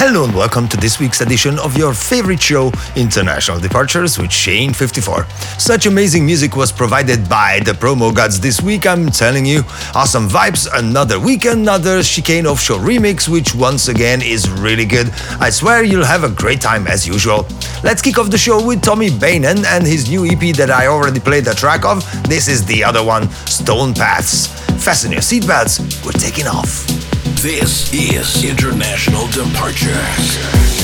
Hello and welcome to this week's edition of your favorite show, International Departures with Shane54. Such amazing music was provided by the promo gods this week, I'm telling you. Awesome vibes, another week, another Chicane Offshore remix, which once again is really good. I swear you'll have a great time as usual. Let's kick off the show with Tommy Baynen and his new EP that I already played the track of. This is the other one, Stone Paths. Fasten your seatbelts, we're taking off. This is International Departures.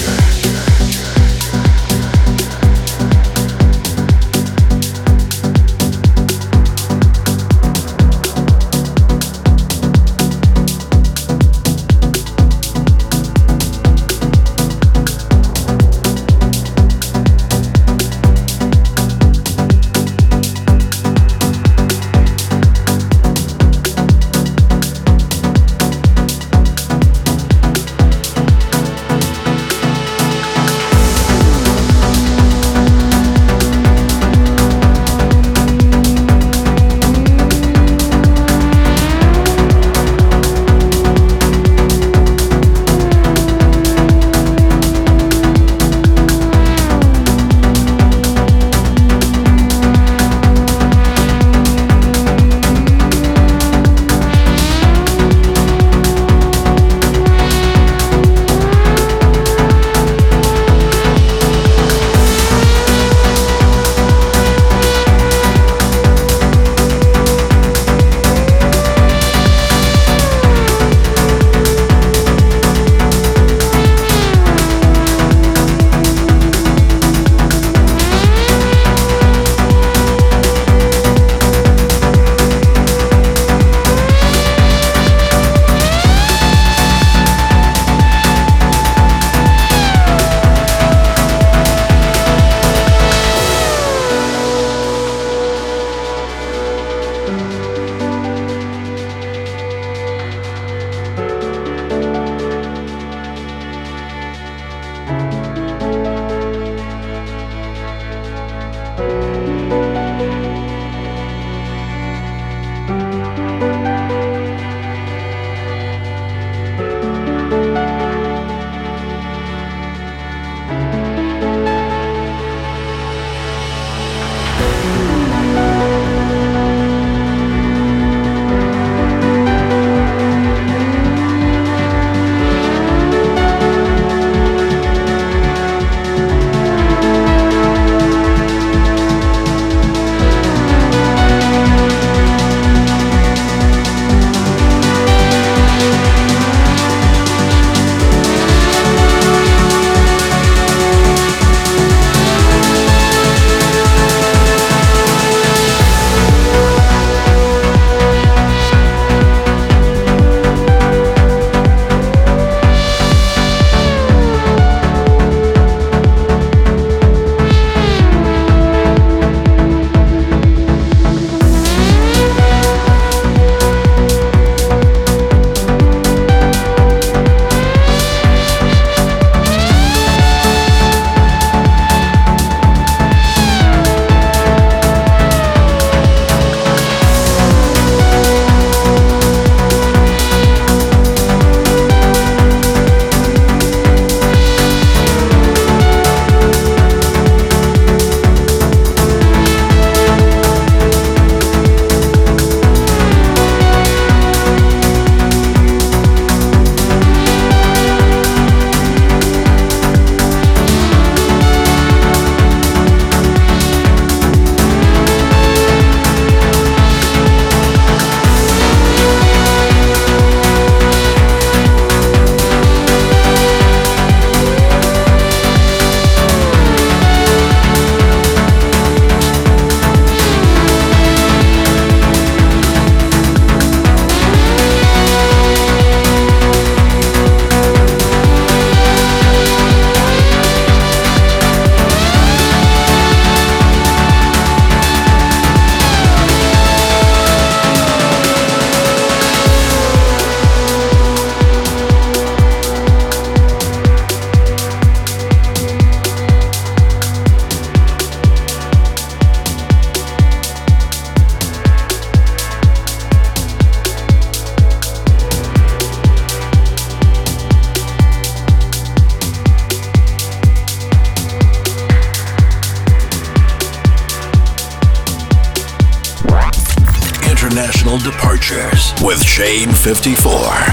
54.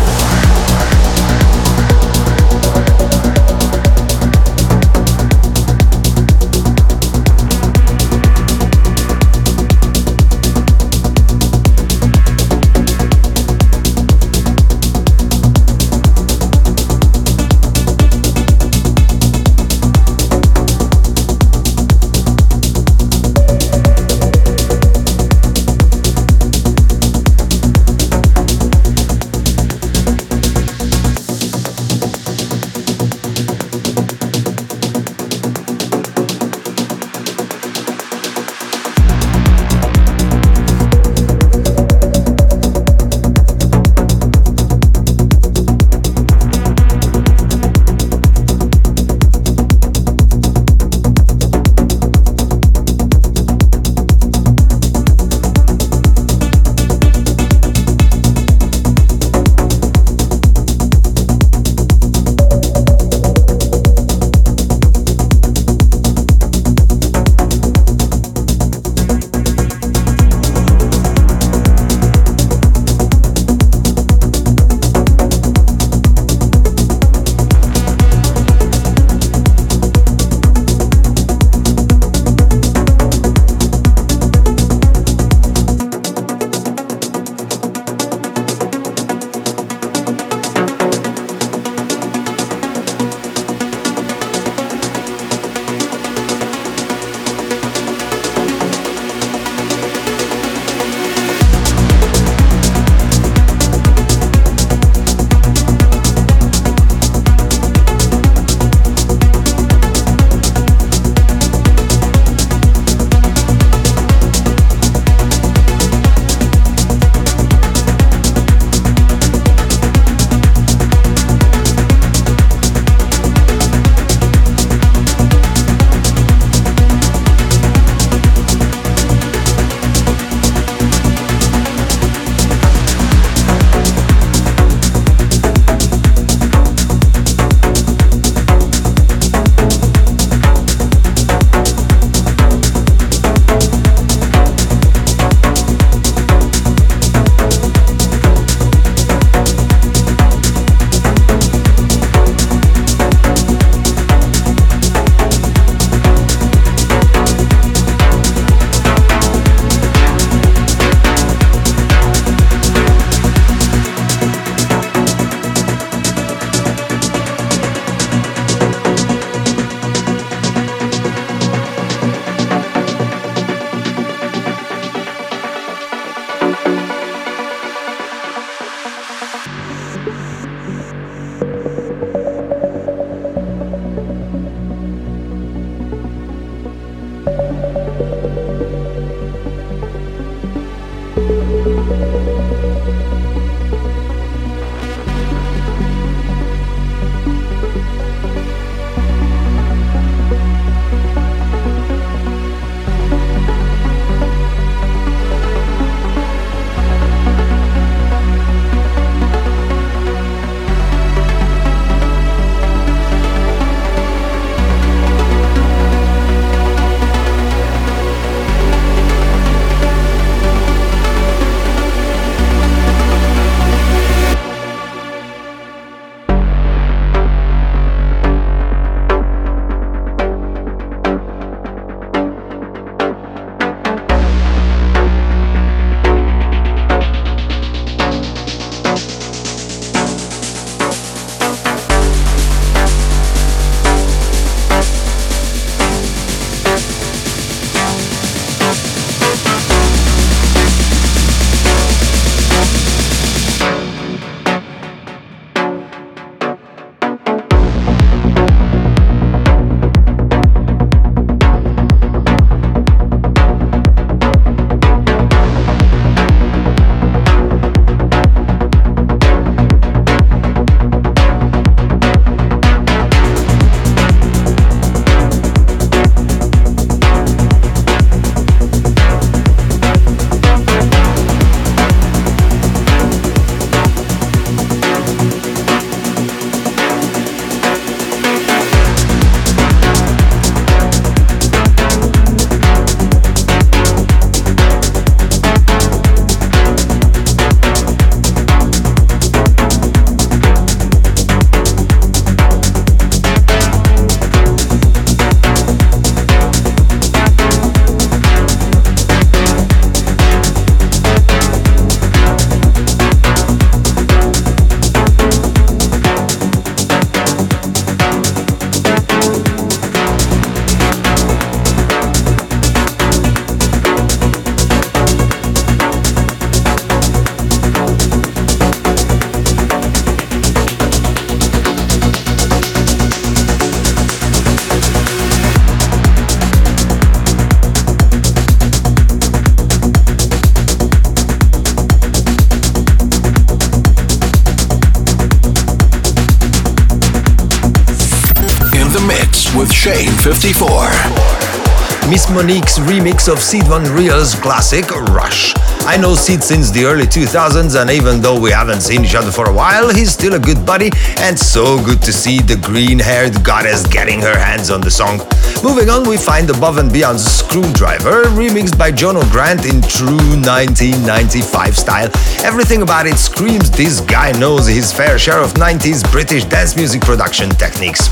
Shane 54. Miss Monique's remix of Sied Van Riel's classic Rush. I know Sied since the early 2000s, and even though we haven't seen each other for a while, he's still a good buddy, and so good to see the green haired goddess getting her hands on the song. Moving on, we find Above and Beyond's Screwdriver, remixed by Jono Grant in true 1995 style. Everything about it screams this guy knows his fair share of 90s British dance music production techniques.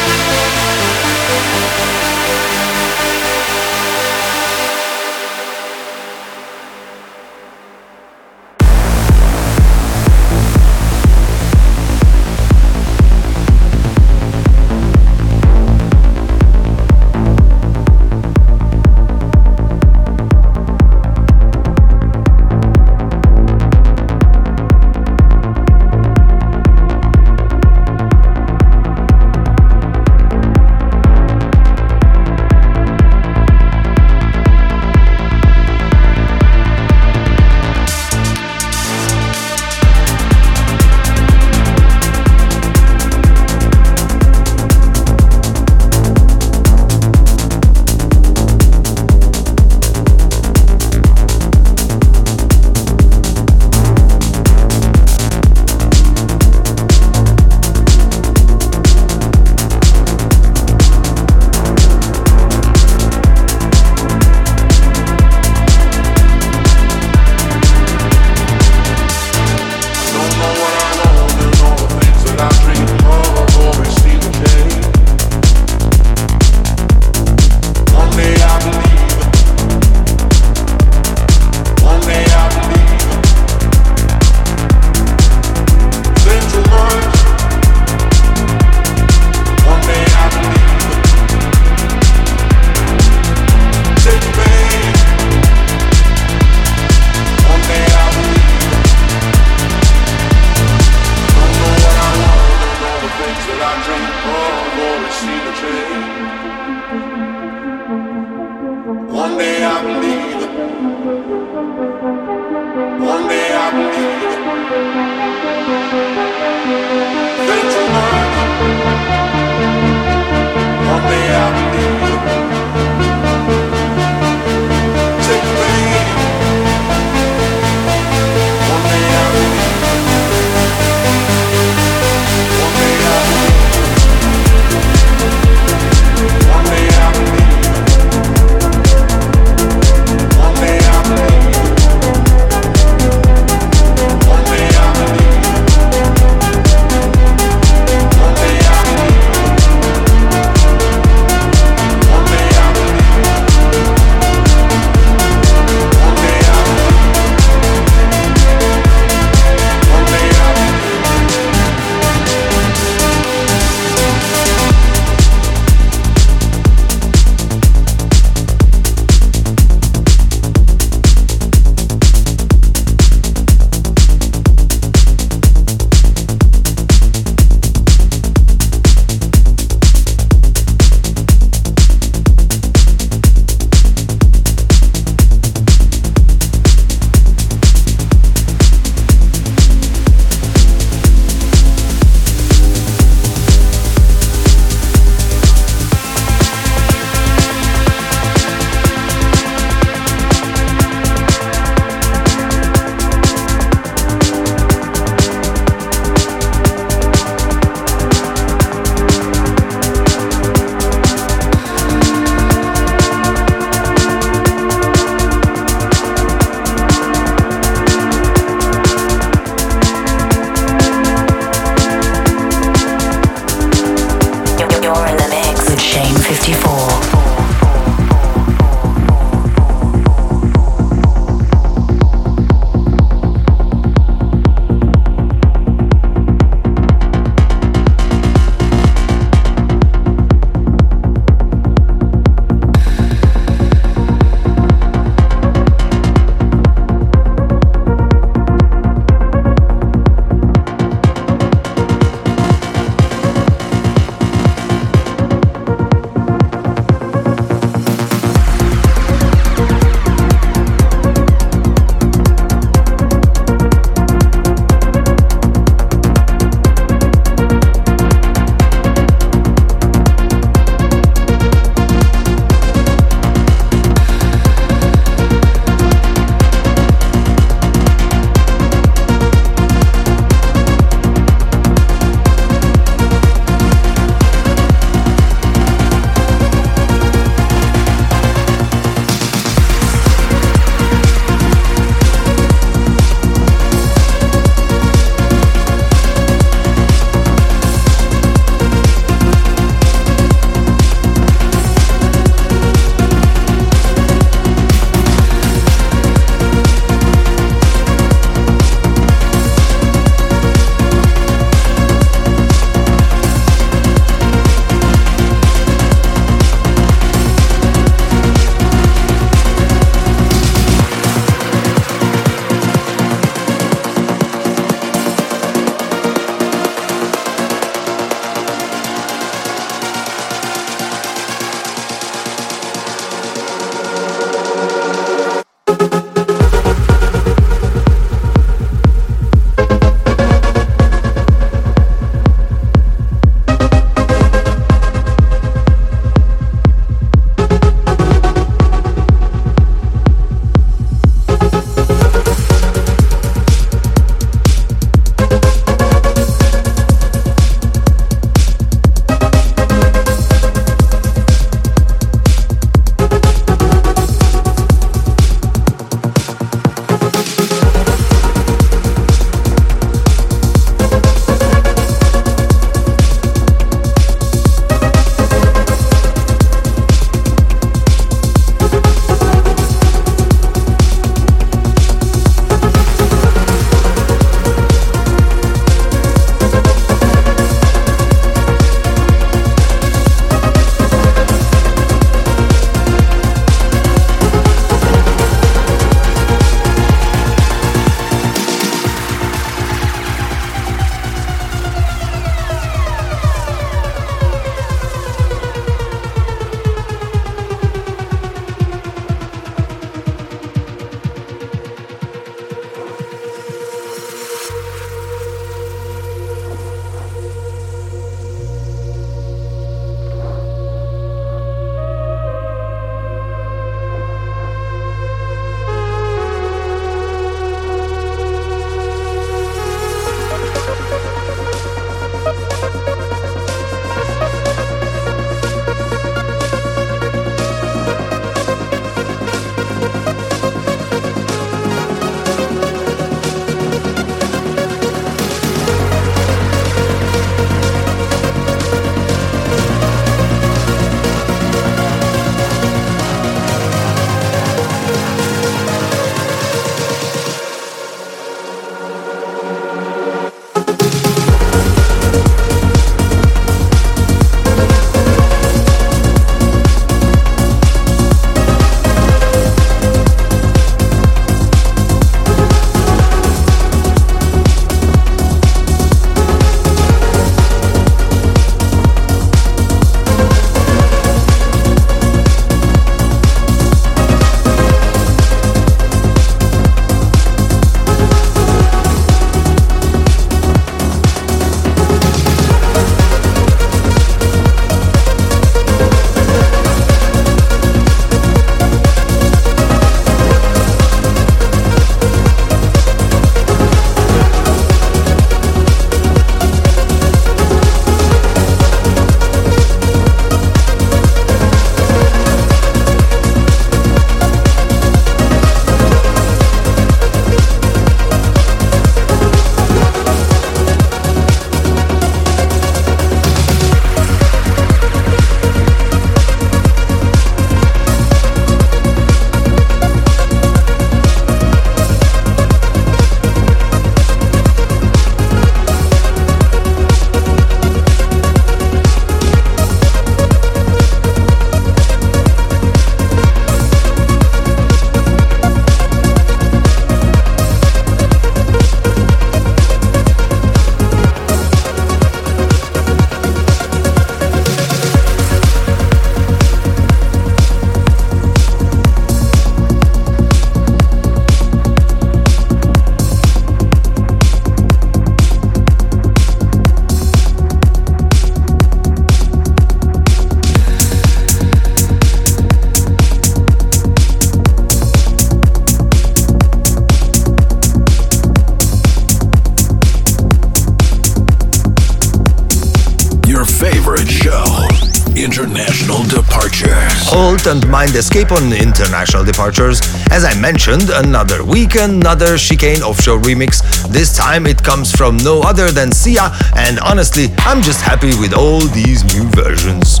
Escape on International Departures. As I mentioned, another week, another Chicane Offshore remix. This time it comes from no other than CYA, and honestly, I'm just happy with all these new versions.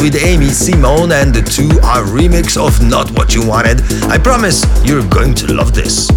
With Aime Simone and the Two Are remix of Not What You Wanted. I promise you're going to love this.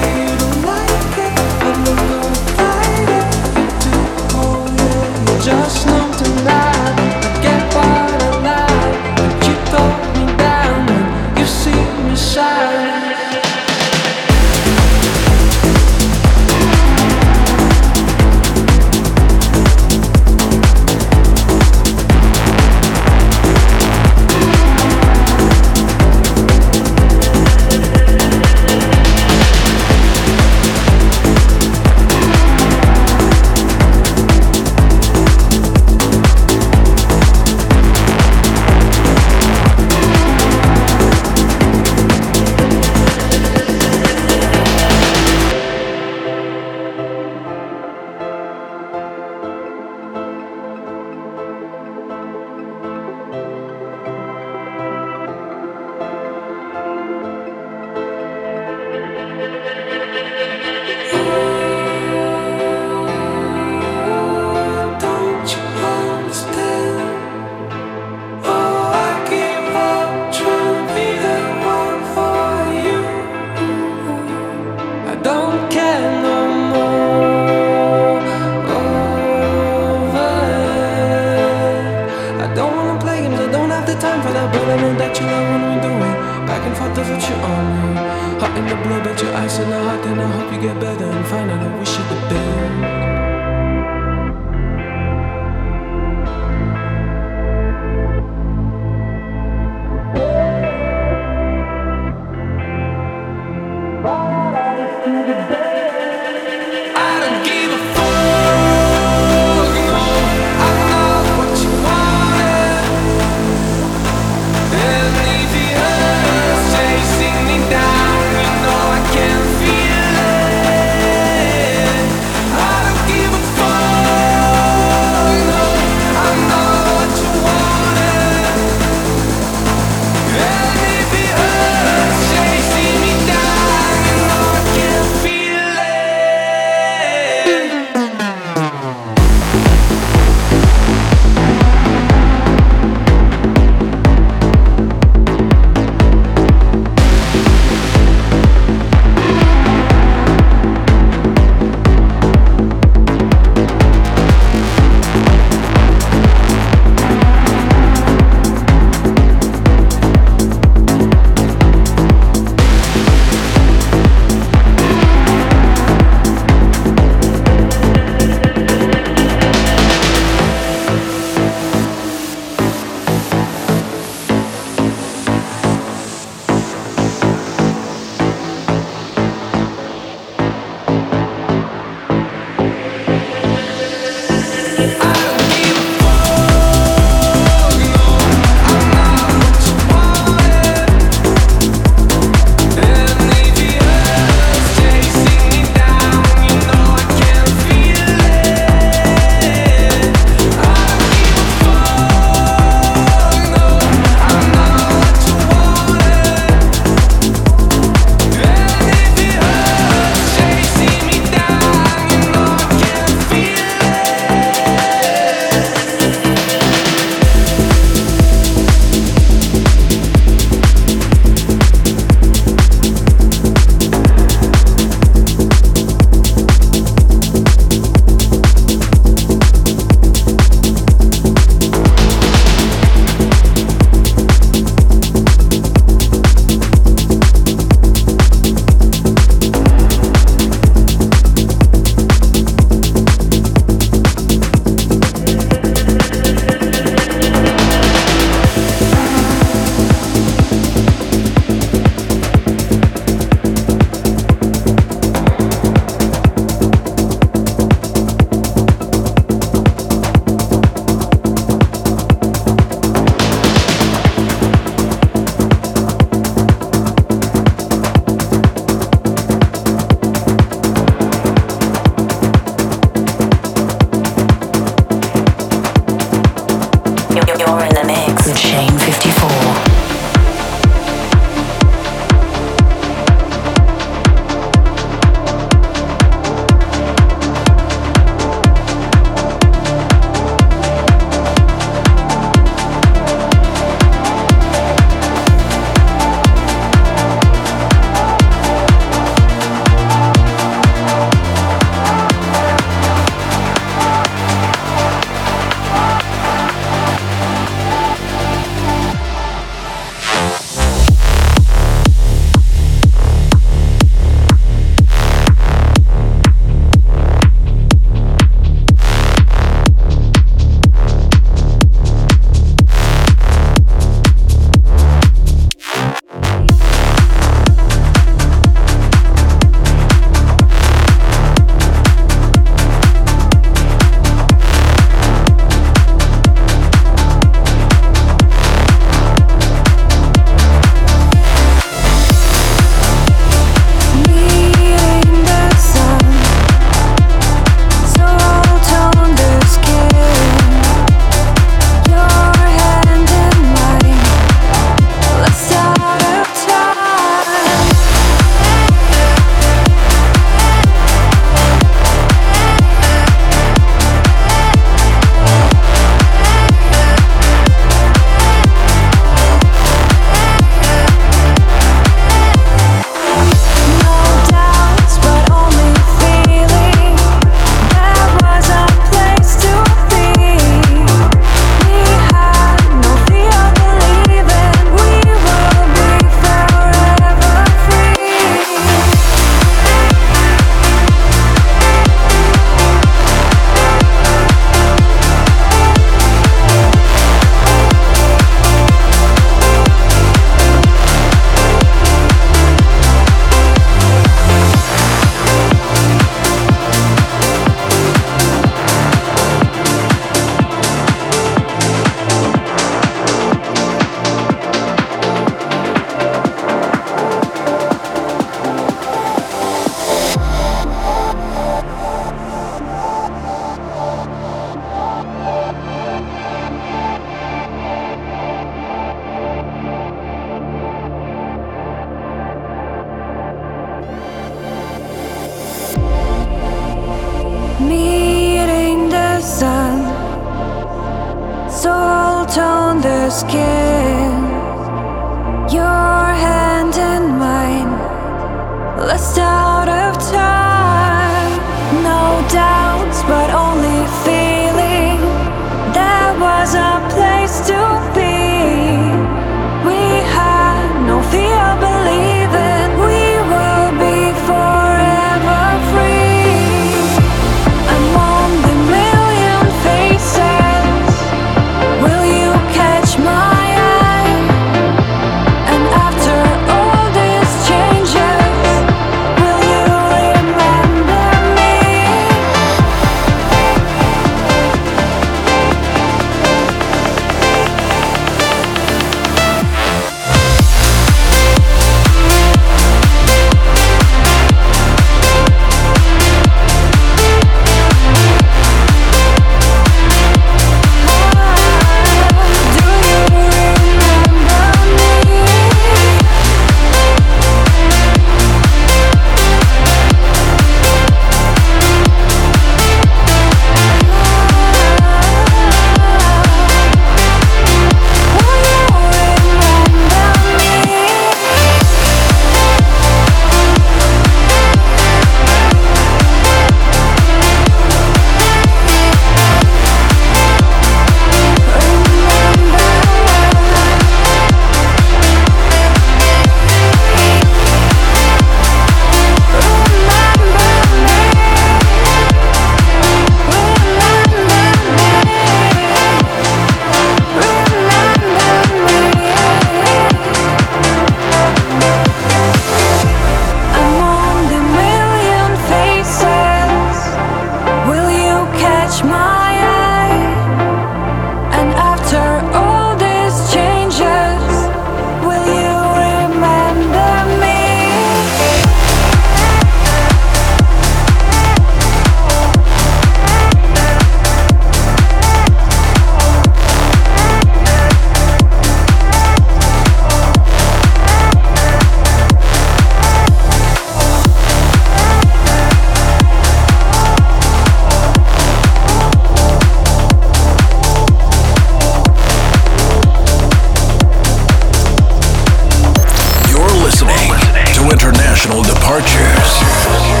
international departures.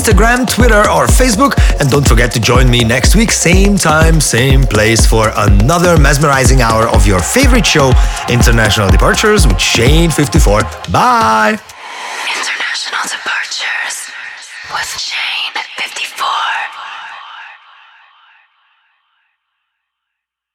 Instagram, Twitter, or Facebook. And don't forget to join me next week, same time, same place, for another mesmerizing hour of your favorite show, International Departures with Shane54. Bye.